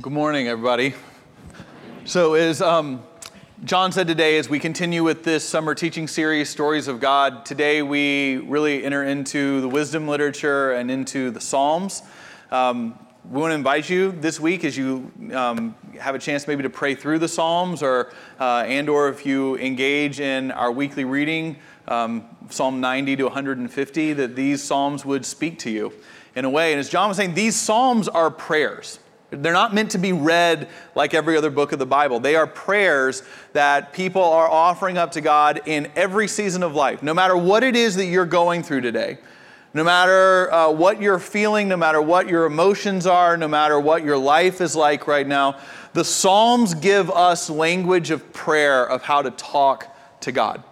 Good morning, everybody. So, as um, John said today, as we continue with this summer teaching series, Stories of God, today we really enter into the wisdom literature and into the Psalms. Um, we want to invite you this week as you um, have a chance maybe to pray through the Psalms, or uh, and or if you engage in our weekly reading, um, Psalm 90 to 150, that these Psalms would speak to you in a way. And as John was saying, these Psalms are prayers. They're not meant to be read like every other book of the Bible. They are prayers that people are offering up to God in every season of life, no matter what it is that you're going through today. No matter uh, what you're feeling, no matter what your emotions are, no matter what your life is like right now, the Psalms give us language of prayer of how to talk to God.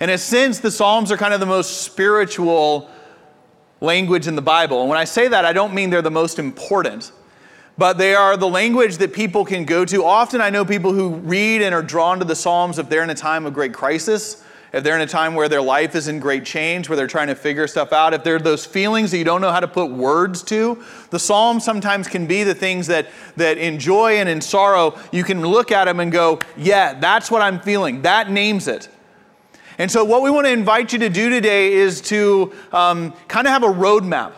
In a sense, the Psalms are kind of the most spiritual language in the Bible. And when I say that, I don't mean they're the most important but they are the language that people can go to. Often I know people who read and are drawn to the Psalms if they're in a time of great crisis, if they're in a time where their life is in great change, where they're trying to figure stuff out, if there are those feelings that you don't know how to put words to, the Psalms sometimes can be the things that, that in joy and in sorrow, you can look at them and go, yeah, that's what I'm feeling. That names it. And so, what we want to invite you to do today is to um, kind of have a roadmap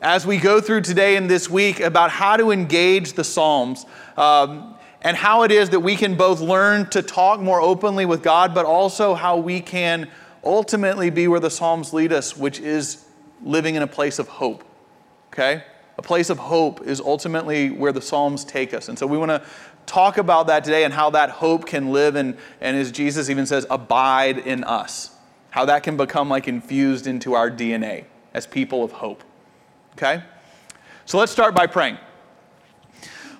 as we go through today and this week about how to engage the Psalms um, and how it is that we can both learn to talk more openly with God, but also how we can ultimately be where the Psalms lead us, which is living in a place of hope. Okay? A place of hope is ultimately where the Psalms take us. And so we want to talk about that today and how that hope can live and, and as Jesus even says, abide in us. How that can become like infused into our DNA as people of hope. Okay? So let's start by praying.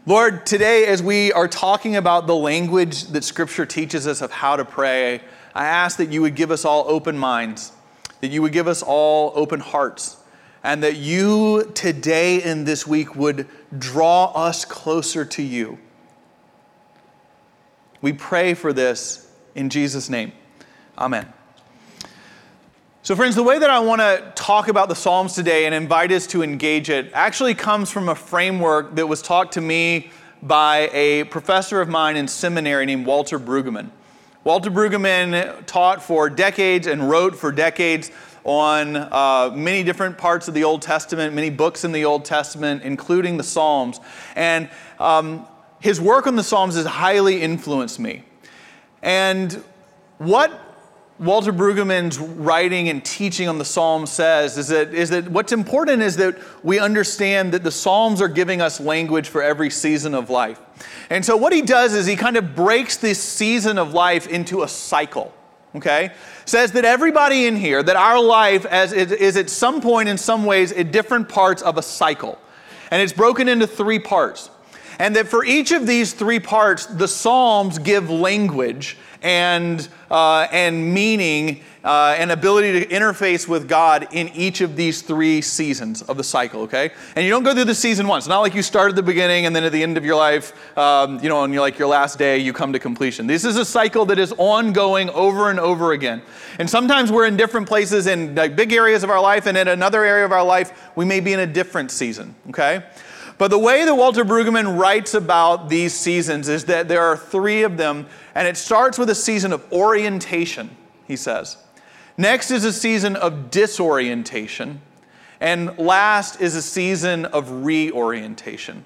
Lord, today as we are talking about the language that Scripture teaches us of how to pray, I ask that you would give us all open minds, that you would give us all open hearts, and that you today and this week would draw us closer to you. We pray for this in Jesus' name. Amen. So, friends, the way that I want to talk about the Psalms today and invite us to engage it actually comes from a framework that was taught to me by a professor of mine in seminary named Walter Brueggemann. Walter Brueggemann taught for decades and wrote for decades on uh, many different parts of the Old Testament, many books in the Old Testament, including the Psalms. And um, his work on the Psalms has highly influenced me. And what Walter Brueggemann's writing and teaching on the Psalms says is that, is that what's important is that we understand that the Psalms are giving us language for every season of life. And so what he does is he kind of breaks this season of life into a cycle. Okay? Says that everybody in here, that our life as is at some point in some ways at different parts of a cycle. And it's broken into three parts. And that for each of these three parts, the Psalms give language and, uh, and meaning uh, and ability to interface with God in each of these three seasons of the cycle, okay? And you don't go through the season once. It's not like you start at the beginning and then at the end of your life, um, you know, on your, like your last day, you come to completion. This is a cycle that is ongoing over and over again. And sometimes we're in different places in like, big areas of our life, and in another area of our life, we may be in a different season, okay? But the way that Walter Brueggemann writes about these seasons is that there are three of them, and it starts with a season of orientation, he says. Next is a season of disorientation. And last is a season of reorientation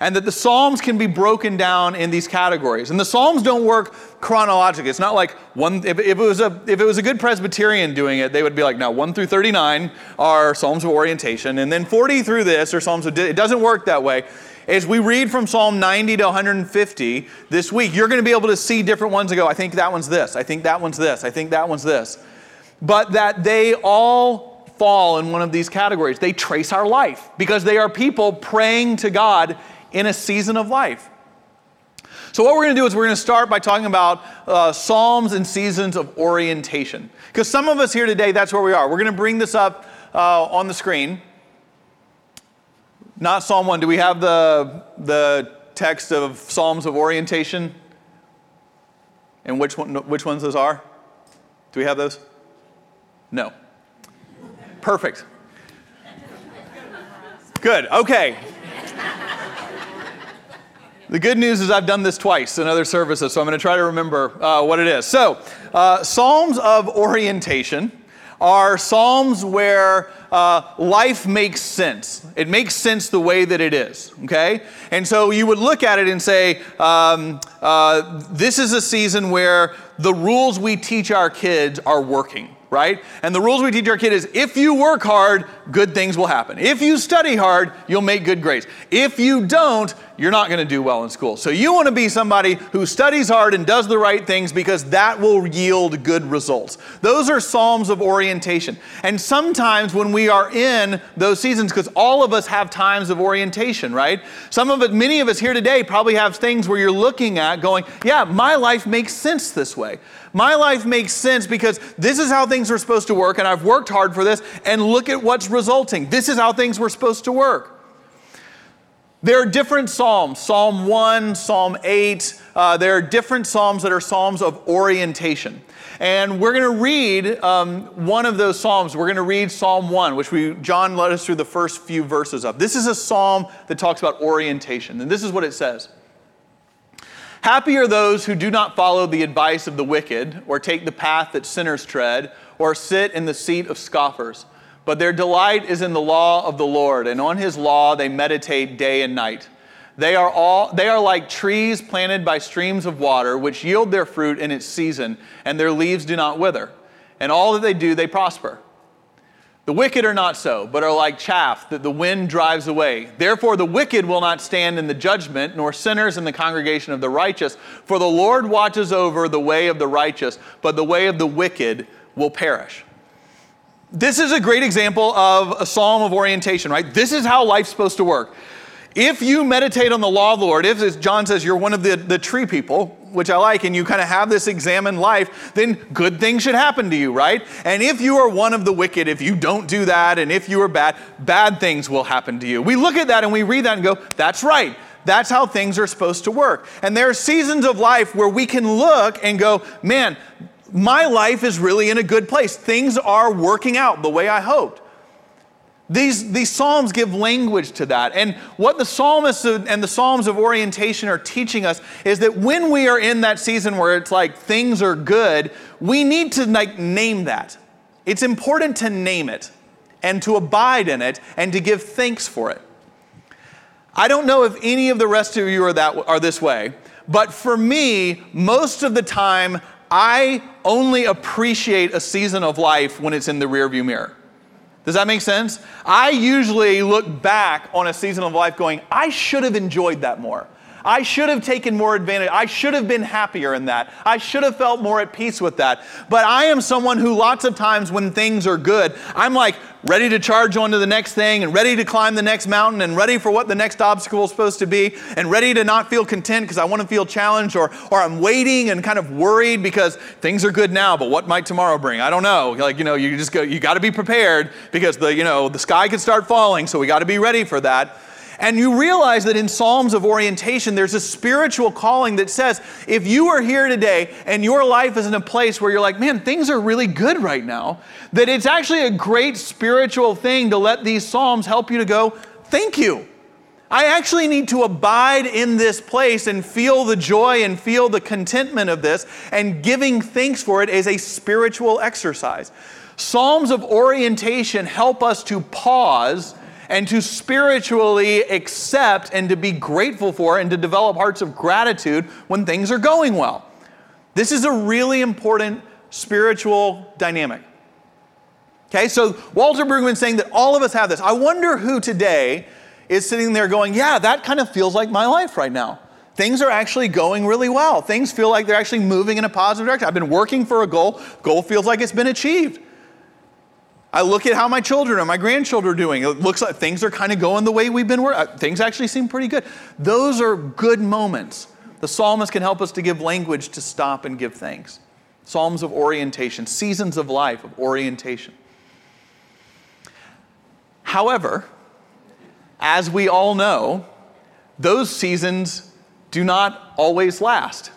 and that the Psalms can be broken down in these categories. And the Psalms don't work chronologically. It's not like one, if, if, it was a, if it was a good Presbyterian doing it, they would be like, now 1 through 39 are Psalms of orientation, and then 40 through this are Psalms of, it doesn't work that way. As we read from Psalm 90 to 150 this week, you're going to be able to see different ones and go, I think that one's this, I think that one's this, I think that one's this. But that they all fall in one of these categories. They trace our life because they are people praying to God in a season of life. So, what we're going to do is we're going to start by talking about uh, Psalms and seasons of orientation. Because some of us here today, that's where we are. We're going to bring this up uh, on the screen. Not Psalm 1. Do we have the, the text of Psalms of orientation? And which, one, which ones those are? Do we have those? No. Perfect. Good. Okay. The good news is I've done this twice in other services, so I'm going to try to remember uh, what it is. So, uh, Psalms of orientation are Psalms where uh, life makes sense. It makes sense the way that it is, okay? And so you would look at it and say, um, uh, this is a season where the rules we teach our kids are working right? And the rules we teach our kid is if you work hard, good things will happen. If you study hard, you'll make good grades. If you don't, you're not going to do well in school. So you want to be somebody who studies hard and does the right things because that will yield good results. Those are psalms of orientation. And sometimes when we are in those seasons, because all of us have times of orientation, right? Some of it, many of us here today probably have things where you're looking at going, yeah, my life makes sense this way. My life makes sense because this is how things are supposed to work, and I've worked hard for this, and look at what's resulting. This is how things were supposed to work. There are different Psalms Psalm 1, Psalm 8. Uh, there are different Psalms that are Psalms of orientation. And we're going to read um, one of those Psalms. We're going to read Psalm 1, which we, John led us through the first few verses of. This is a Psalm that talks about orientation. And this is what it says Happy are those who do not follow the advice of the wicked, or take the path that sinners tread, or sit in the seat of scoffers but their delight is in the law of the Lord, and on his law they meditate day and night. They are, all, they are like trees planted by streams of water, which yield their fruit in its season, and their leaves do not wither. And all that they do, they prosper. The wicked are not so, but are like chaff that the wind drives away. Therefore, the wicked will not stand in the judgment, nor sinners in the congregation of the righteous. For the Lord watches over the way of the righteous, but the way of the wicked will perish. This is a great example of a psalm of orientation, right? This is how life's supposed to work. If you meditate on the law of the Lord, if, as John says, you're one of the, the tree people, which I like, and you kind of have this examined life, then good things should happen to you, right? And if you are one of the wicked, if you don't do that, and if you are bad, bad things will happen to you. We look at that and we read that and go, that's right. That's how things are supposed to work. And there are seasons of life where we can look and go, man, my life is really in a good place. Things are working out the way I hoped. These, these Psalms give language to that. And what the psalmists and the Psalms of orientation are teaching us is that when we are in that season where it's like things are good, we need to like name that. It's important to name it and to abide in it and to give thanks for it. I don't know if any of the rest of you are, that, are this way, but for me, most of the time, I only appreciate a season of life when it's in the rearview mirror. Does that make sense? I usually look back on a season of life going, I should have enjoyed that more. I should have taken more advantage. I should have been happier in that. I should have felt more at peace with that. But I am someone who lots of times when things are good, I'm like ready to charge on to the next thing and ready to climb the next mountain and ready for what the next obstacle is supposed to be and ready to not feel content because I want to feel challenged or, or I'm waiting and kind of worried because things are good now, but what might tomorrow bring? I don't know. Like, you know, you just go, you got to be prepared because the, you know, the sky could start falling, so we got to be ready for that. And you realize that in Psalms of orientation, there's a spiritual calling that says if you are here today and your life is in a place where you're like, man, things are really good right now, that it's actually a great spiritual thing to let these Psalms help you to go, thank you. I actually need to abide in this place and feel the joy and feel the contentment of this, and giving thanks for it is a spiritual exercise. Psalms of orientation help us to pause and to spiritually accept and to be grateful for and to develop hearts of gratitude when things are going well. This is a really important spiritual dynamic. Okay, so Walter Brueggemann saying that all of us have this. I wonder who today is sitting there going, Yeah, that kind of feels like my life right now. Things are actually going really well. Things feel like they're actually moving in a positive direction. I've been working for a goal, goal feels like it's been achieved. I look at how my children and my grandchildren are doing. It looks like things are kind of going the way we've been working. Uh, things actually seem pretty good. Those are good moments. The psalmist can help us to give language to stop and give thanks. Psalms of orientation, seasons of life of orientation. However, as we all know, those seasons do not always last.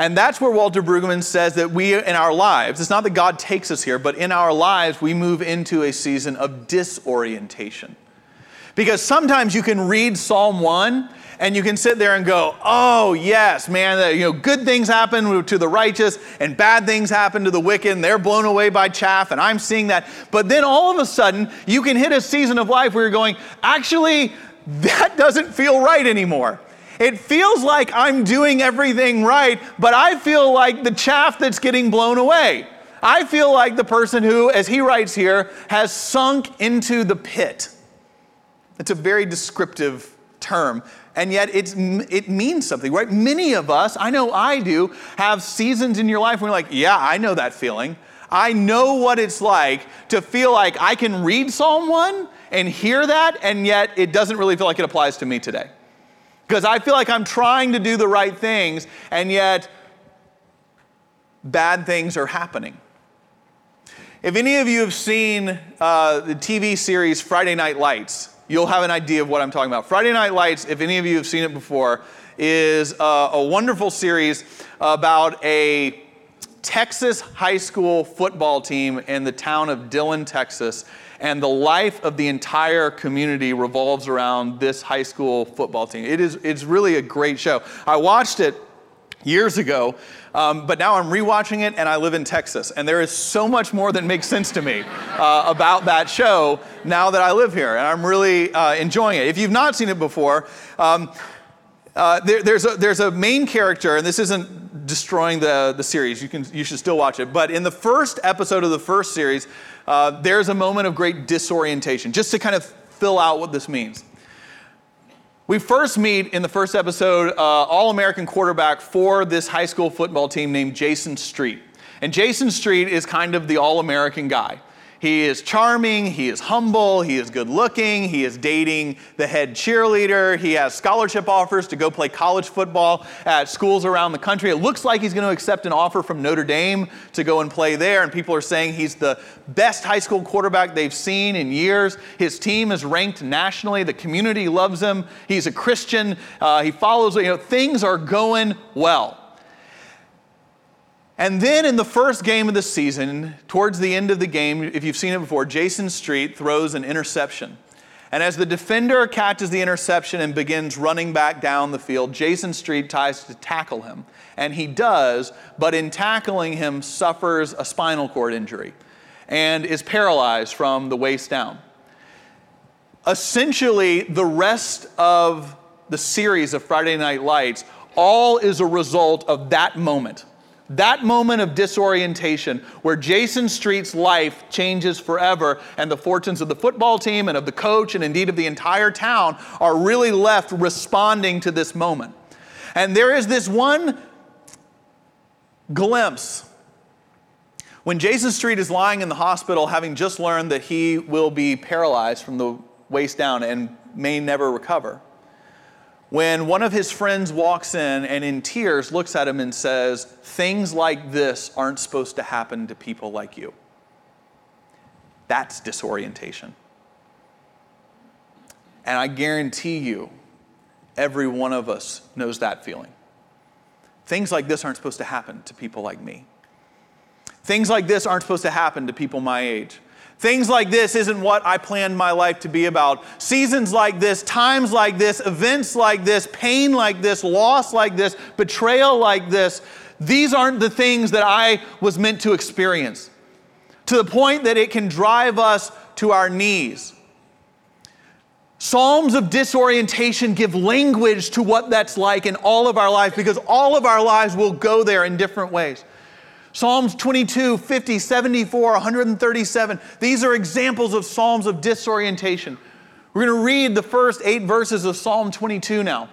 And that's where Walter Brueggemann says that we, in our lives, it's not that God takes us here, but in our lives, we move into a season of disorientation. Because sometimes you can read Psalm 1 and you can sit there and go, "Oh yes, man, you know, good things happen to the righteous and bad things happen to the wicked, and they're blown away by chaff, and I'm seeing that." But then all of a sudden, you can hit a season of life where you're going, "Actually, that doesn't feel right anymore." It feels like I'm doing everything right, but I feel like the chaff that's getting blown away. I feel like the person who, as he writes here, has sunk into the pit. It's a very descriptive term and yet it's, it means something, right? Many of us, I know I do, have seasons in your life where you're like, yeah, I know that feeling. I know what it's like to feel like I can read Psalm 1 and hear that, and yet it doesn't really feel like it applies to me today. Because I feel like I'm trying to do the right things, and yet bad things are happening. If any of you have seen uh, the TV series Friday Night Lights, you'll have an idea of what I'm talking about. Friday Night Lights, if any of you have seen it before, is a, a wonderful series about a Texas high school football team in the town of Dillon, Texas. And the life of the entire community revolves around this high school football team. It is, it's really a great show. I watched it years ago, um, but now I'm rewatching it and I live in Texas. And there is so much more that makes sense to me uh, about that show now that I live here. And I'm really uh, enjoying it. If you've not seen it before, um, uh, there, there's, a, there's a main character, and this isn't destroying the, the series, you, can, you should still watch it. But in the first episode of the first series, uh, there's a moment of great disorientation, just to kind of fill out what this means. We first meet in the first episode, uh, All American quarterback for this high school football team named Jason Street. And Jason Street is kind of the All American guy. He is charming, he is humble, he is good looking, he is dating the head cheerleader, he has scholarship offers to go play college football at schools around the country. It looks like he's going to accept an offer from Notre Dame to go and play there, and people are saying he's the best high school quarterback they've seen in years. His team is ranked nationally, the community loves him, he's a Christian, uh, he follows, you know, things are going well. And then in the first game of the season, towards the end of the game, if you've seen it before, Jason Street throws an interception. And as the defender catches the interception and begins running back down the field, Jason Street tries to tackle him. And he does, but in tackling him, suffers a spinal cord injury and is paralyzed from the waist down. Essentially, the rest of the series of Friday Night Lights all is a result of that moment that moment of disorientation where Jason Street's life changes forever and the fortunes of the football team and of the coach and indeed of the entire town are really left responding to this moment. And there is this one glimpse when Jason Street is lying in the hospital having just learned that he will be paralyzed from the waist down and may never recover when one of his friends walks in and in tears looks at him and says, Things like this aren't supposed to happen to people like you. That's disorientation. And I guarantee you, every one of us knows that feeling. Things like this aren't supposed to happen to people like me. Things like this aren't supposed to happen to people my age. Things like this isn't what I planned my life to be about. Seasons like this, times like this, events like this, pain like this, loss like this, betrayal like this, these aren't the things that I was meant to experience. To the point that it can drive us to our knees. Psalms of disorientation give language to what that's like in all of our lives because all of our lives will go there in different ways. Psalms 22, 50, 74, 137. These are examples of Psalms of disorientation. We're going to read the first eight verses of Psalm 22 now.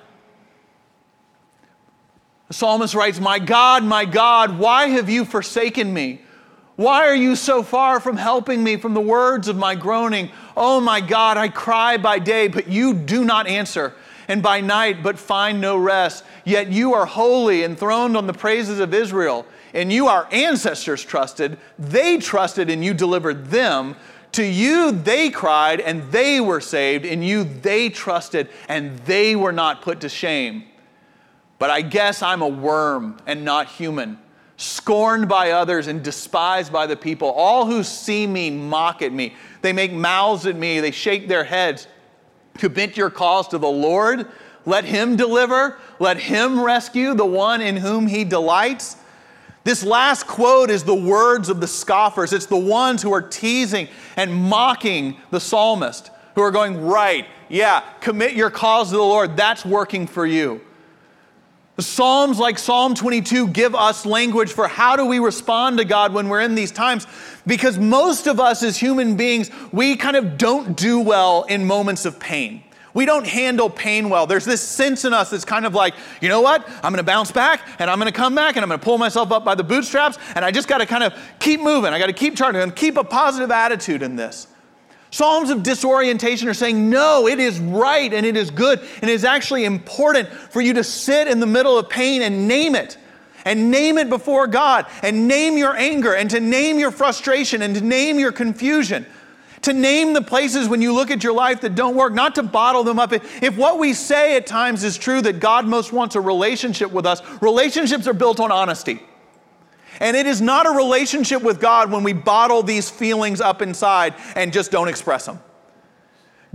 The psalmist writes, My God, my God, why have you forsaken me? Why are you so far from helping me from the words of my groaning? Oh my God, I cry by day, but you do not answer, and by night, but find no rest. Yet you are holy, enthroned on the praises of Israel and you, our ancestors, trusted. They trusted and you delivered them. To you, they cried and they were saved. In you, they trusted and they were not put to shame. But I guess I'm a worm and not human, scorned by others and despised by the people. All who see me mock at me. They make mouths at me, they shake their heads. Commit your cause to the Lord. Let him deliver. Let him rescue the one in whom he delights. This last quote is the words of the scoffers. It's the ones who are teasing and mocking the psalmist, who are going, Right, yeah, commit your cause to the Lord. That's working for you. The Psalms, like Psalm 22, give us language for how do we respond to God when we're in these times. Because most of us as human beings, we kind of don't do well in moments of pain. We don't handle pain well. There's this sense in us that's kind of like, you know what? I'm going to bounce back and I'm going to come back and I'm going to pull myself up by the bootstraps and I just got to kind of keep moving. I got to keep charging and keep a positive attitude in this. Psalms of disorientation are saying, no, it is right and it is good and it is actually important for you to sit in the middle of pain and name it. And name it before God, and name your anger, and to name your frustration, and to name your confusion. To name the places when you look at your life that don't work, not to bottle them up. If what we say at times is true that God most wants a relationship with us, relationships are built on honesty. And it is not a relationship with God when we bottle these feelings up inside and just don't express them.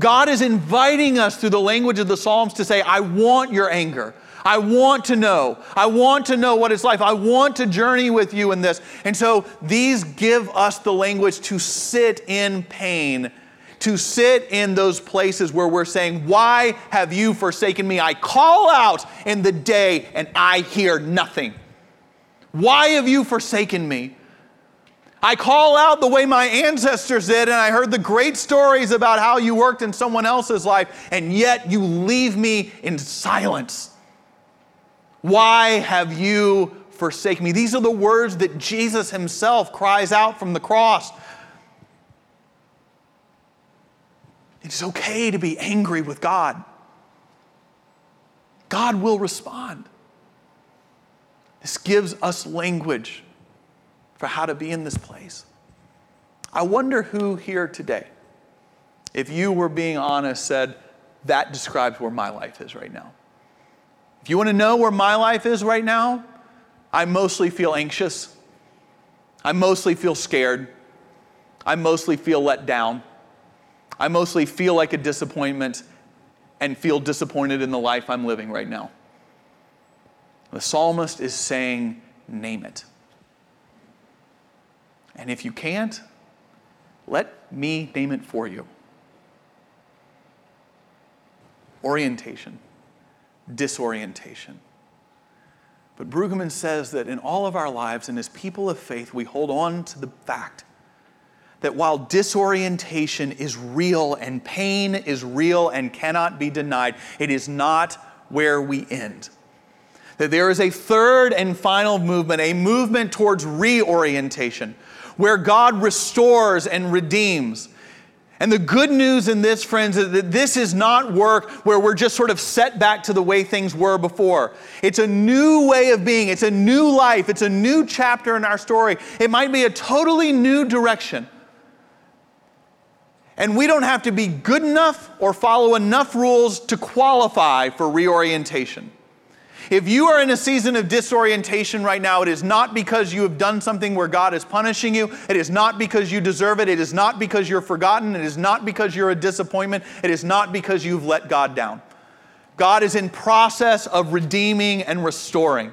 God is inviting us through the language of the Psalms to say, I want your anger. I want to know. I want to know what it's like. I want to journey with you in this. And so these give us the language to sit in pain, to sit in those places where we're saying, Why have you forsaken me? I call out in the day and I hear nothing. Why have you forsaken me? I call out the way my ancestors did, and I heard the great stories about how you worked in someone else's life, and yet you leave me in silence. Why have you forsaken me? These are the words that Jesus himself cries out from the cross. It's okay to be angry with God. God will respond. This gives us language for how to be in this place. I wonder who here today, if you were being honest, said, that describes where my life is right now. If you want to know where my life is right now, I mostly feel anxious. I mostly feel scared. I mostly feel let down. I mostly feel like a disappointment and feel disappointed in the life I'm living right now. The psalmist is saying, Name it. And if you can't, let me name it for you. Orientation, disorientation. But Brueggemann says that in all of our lives and as people of faith, we hold on to the fact that while disorientation is real and pain is real and cannot be denied, it is not where we end that there is a third and final movement, a movement towards reorientation, where God restores and redeems. And the good news in this, friends, is that this is not work where we're just sort of set back to the way things were before. It's a new way of being, it's a new life, it's a new chapter in our story. It might be a totally new direction. And we don't have to be good enough or follow enough rules to qualify for reorientation. If you are in a season of disorientation right now, it is not because you have done something where God is punishing you. It is not because you deserve it. It is not because you're forgotten. It is not because you're a disappointment. It is not because you've let God down. God is in process of redeeming and restoring.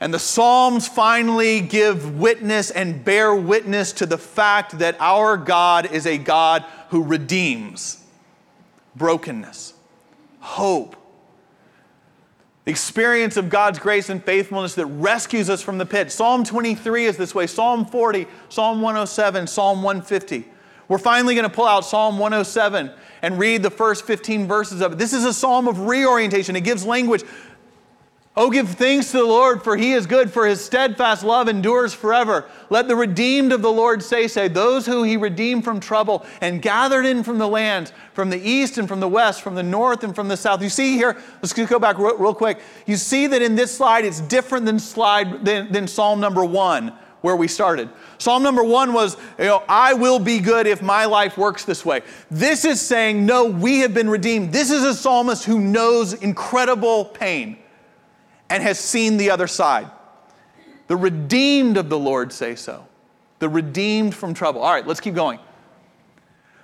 And the Psalms finally give witness and bear witness to the fact that our God is a God who redeems brokenness, hope, the experience of God's grace and faithfulness that rescues us from the pit. Psalm 23 is this way Psalm 40, Psalm 107, Psalm 150. We're finally going to pull out Psalm 107 and read the first 15 verses of it. This is a psalm of reorientation. It gives language Oh, give thanks to the Lord, for he is good, for his steadfast love endures forever. Let the redeemed of the Lord say, say, those who he redeemed from trouble and gathered in from the lands, from the east and from the west, from the north and from the south. You see here, let's go back real, real quick. You see that in this slide, it's different than slide than, than Psalm number one, where we started. Psalm number one was, you know, I will be good if my life works this way. This is saying, no, we have been redeemed. This is a psalmist who knows incredible pain and has seen the other side. The redeemed of the Lord say so. The redeemed from trouble. All right, let's keep going.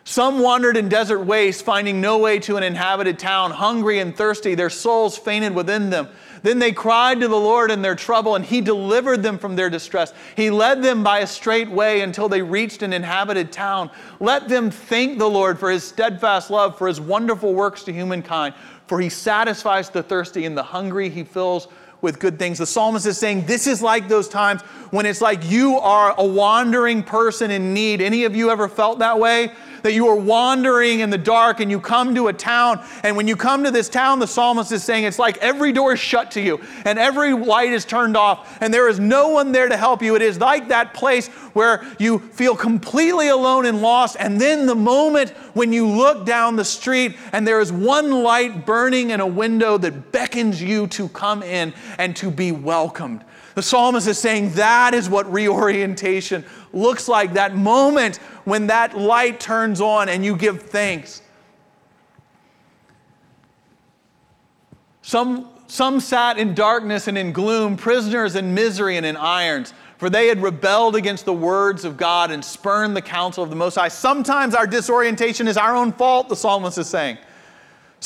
Some wandered in desert wastes, finding no way to an inhabited town, hungry and thirsty, their souls fainted within them. Then they cried to the Lord in their trouble, and He delivered them from their distress. He led them by a straight way until they reached an inhabited town. Let them thank the Lord for His steadfast love, for His wonderful works to humankind. For He satisfies the thirsty, and the hungry He fills with good things. The psalmist is saying this is like those times when it's like you are a wandering person in need. Any of you ever felt that way? That you are wandering in the dark and you come to a town. And when you come to this town, the psalmist is saying it's like every door is shut to you and every light is turned off and there is no one there to help you. It is like that place where you feel completely alone and lost. And then the moment when you look down the street and there is one light burning in a window that beckons you to come in and to be welcomed. The psalmist is saying that is what reorientation looks like that moment when that light turns on and you give thanks. Some, some sat in darkness and in gloom, prisoners in misery and in irons, for they had rebelled against the words of God and spurned the counsel of the Most High. Sometimes our disorientation is our own fault, the psalmist is saying.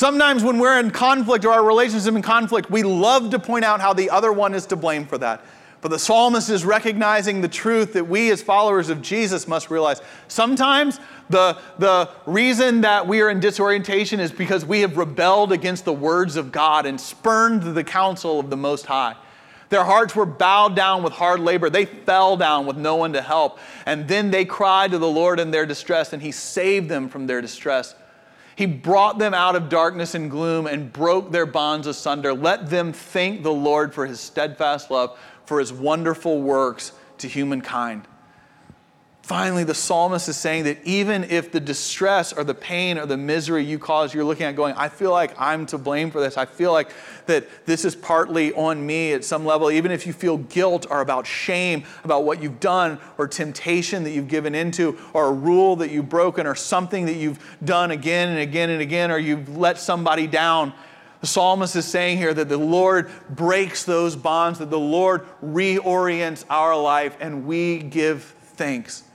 Sometimes when we're in conflict or our relationship in conflict, we love to point out how the other one is to blame for that. But the psalmist is recognizing the truth that we, as followers of Jesus, must realize. Sometimes the, the reason that we are in disorientation is because we have rebelled against the words of God and spurned the counsel of the Most High. Their hearts were bowed down with hard labor. They fell down with no one to help. And then they cried to the Lord in their distress, and He saved them from their distress. He brought them out of darkness and gloom and broke their bonds asunder. Let them thank the Lord for his steadfast love, for his wonderful works to humankind. Finally, the psalmist is saying that even if the distress or the pain or the misery you cause, you're looking at going, I feel like I'm to blame for this. I feel like that this is partly on me at some level. Even if you feel guilt or about shame about what you've done or temptation that you've given into or a rule that you've broken or something that you've done again and again and again or you've let somebody down, the psalmist is saying here that the Lord breaks those bonds, that the Lord reorients our life, and we give thanks.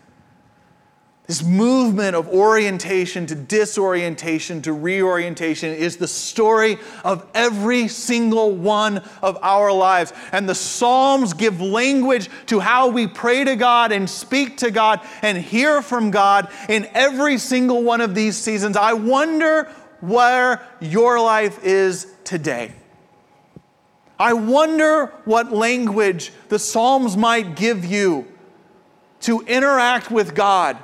This movement of orientation to disorientation to reorientation is the story of every single one of our lives. And the Psalms give language to how we pray to God and speak to God and hear from God in every single one of these seasons. I wonder where your life is today. I wonder what language the Psalms might give you to interact with God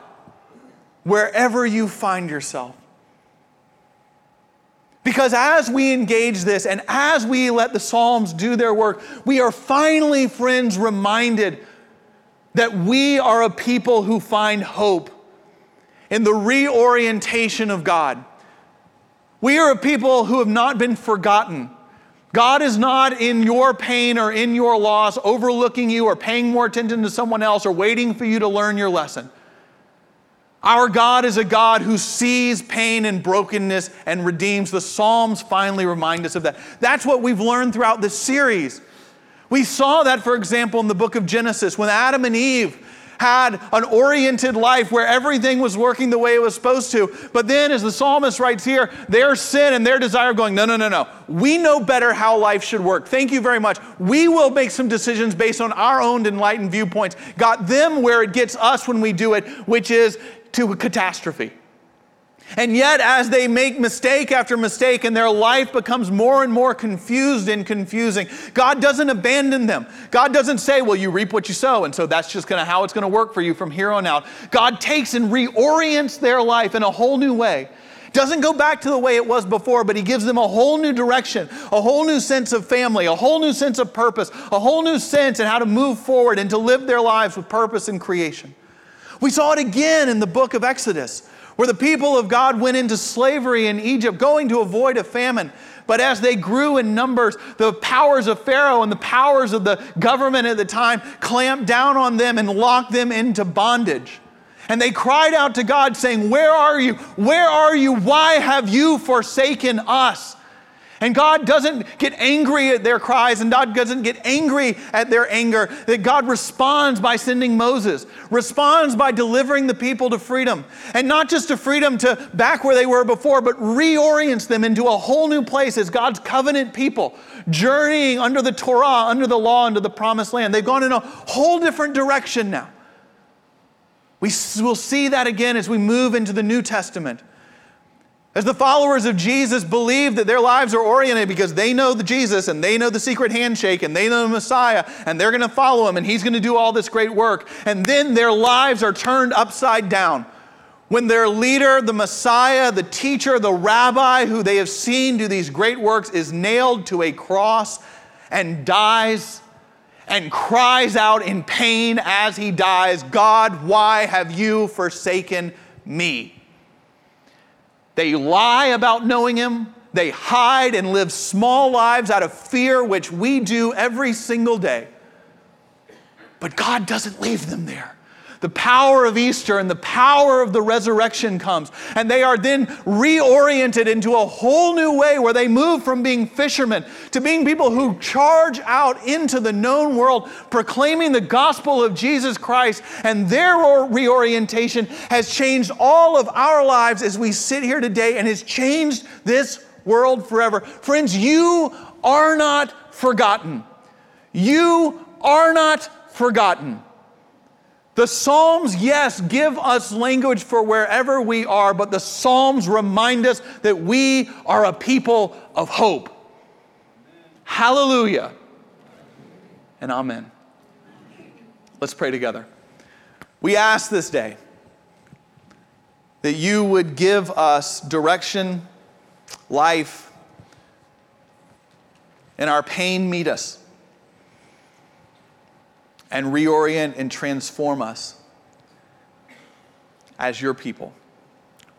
wherever you find yourself. Because as we engage this and as we let the Psalms do their work, we are finally, friends, reminded that we are a people who find hope in the reorientation of God. We are a people who have not been forgotten. God is not in your pain or in your loss, overlooking you or paying more attention to someone else or waiting for you to learn your lesson. Our God is a God who sees pain and brokenness and redeems. The Psalms finally remind us of that. That's what we've learned throughout this series. We saw that, for example, in the book of Genesis when Adam and Eve had an oriented life where everything was working the way it was supposed to. But then, as the psalmist writes here, their sin and their desire going, no, no, no, no. We know better how life should work. Thank you very much. We will make some decisions based on our own enlightened viewpoints. Got them where it gets us when we do it, which is to a catastrophe. And yet, as they make mistake after mistake and their life becomes more and more confused and confusing, God doesn't abandon them. God doesn't say, Well, you reap what you sow, and so that's just gonna, how it's going to work for you from here on out. God takes and reorients their life in a whole new way. Doesn't go back to the way it was before, but He gives them a whole new direction, a whole new sense of family, a whole new sense of purpose, a whole new sense in how to move forward and to live their lives with purpose and creation. We saw it again in the book of Exodus where the people of God went into slavery in Egypt, going to avoid a famine. But as they grew in numbers, the powers of Pharaoh and the powers of the government at the time clamped down on them and locked them into bondage. And they cried out to God, saying, Where are you? Where are you? Why have you forsaken us? And God doesn't get angry at their cries, and God doesn't get angry at their anger. That God responds by sending Moses, responds by delivering the people to freedom. And not just to freedom to back where they were before, but reorients them into a whole new place as God's covenant people, journeying under the Torah, under the law, into the promised land. They've gone in a whole different direction now. We will see that again as we move into the New Testament. As the followers of Jesus believe that their lives are oriented because they know the Jesus and they know the secret handshake and they know the Messiah and they're going to follow him and he's going to do all this great work. And then their lives are turned upside down. When their leader, the Messiah, the teacher, the rabbi who they have seen do these great works is nailed to a cross and dies and cries out in pain as he dies God, why have you forsaken me? They lie about knowing him. They hide and live small lives out of fear, which we do every single day. But God doesn't leave them there the power of Easter and the power of the resurrection comes. And they are then reoriented into a whole new way where they move from being fishermen to being people who charge out into the known world, proclaiming the gospel of Jesus Christ. And their reorientation has changed all of our lives as we sit here today and has changed this world forever. Friends, you are not forgotten. You are not forgotten. The Psalms, yes, give us language for wherever we are, but the Psalms remind us that we are a people of hope. Hallelujah and amen. Let's pray together. We ask this day that you would give us direction, life, and our pain meet us and reorient and transform us as your people.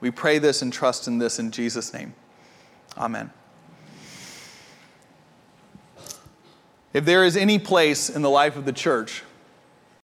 We pray this and trust in this in Jesus' name. Amen. If there is any place in the life of the church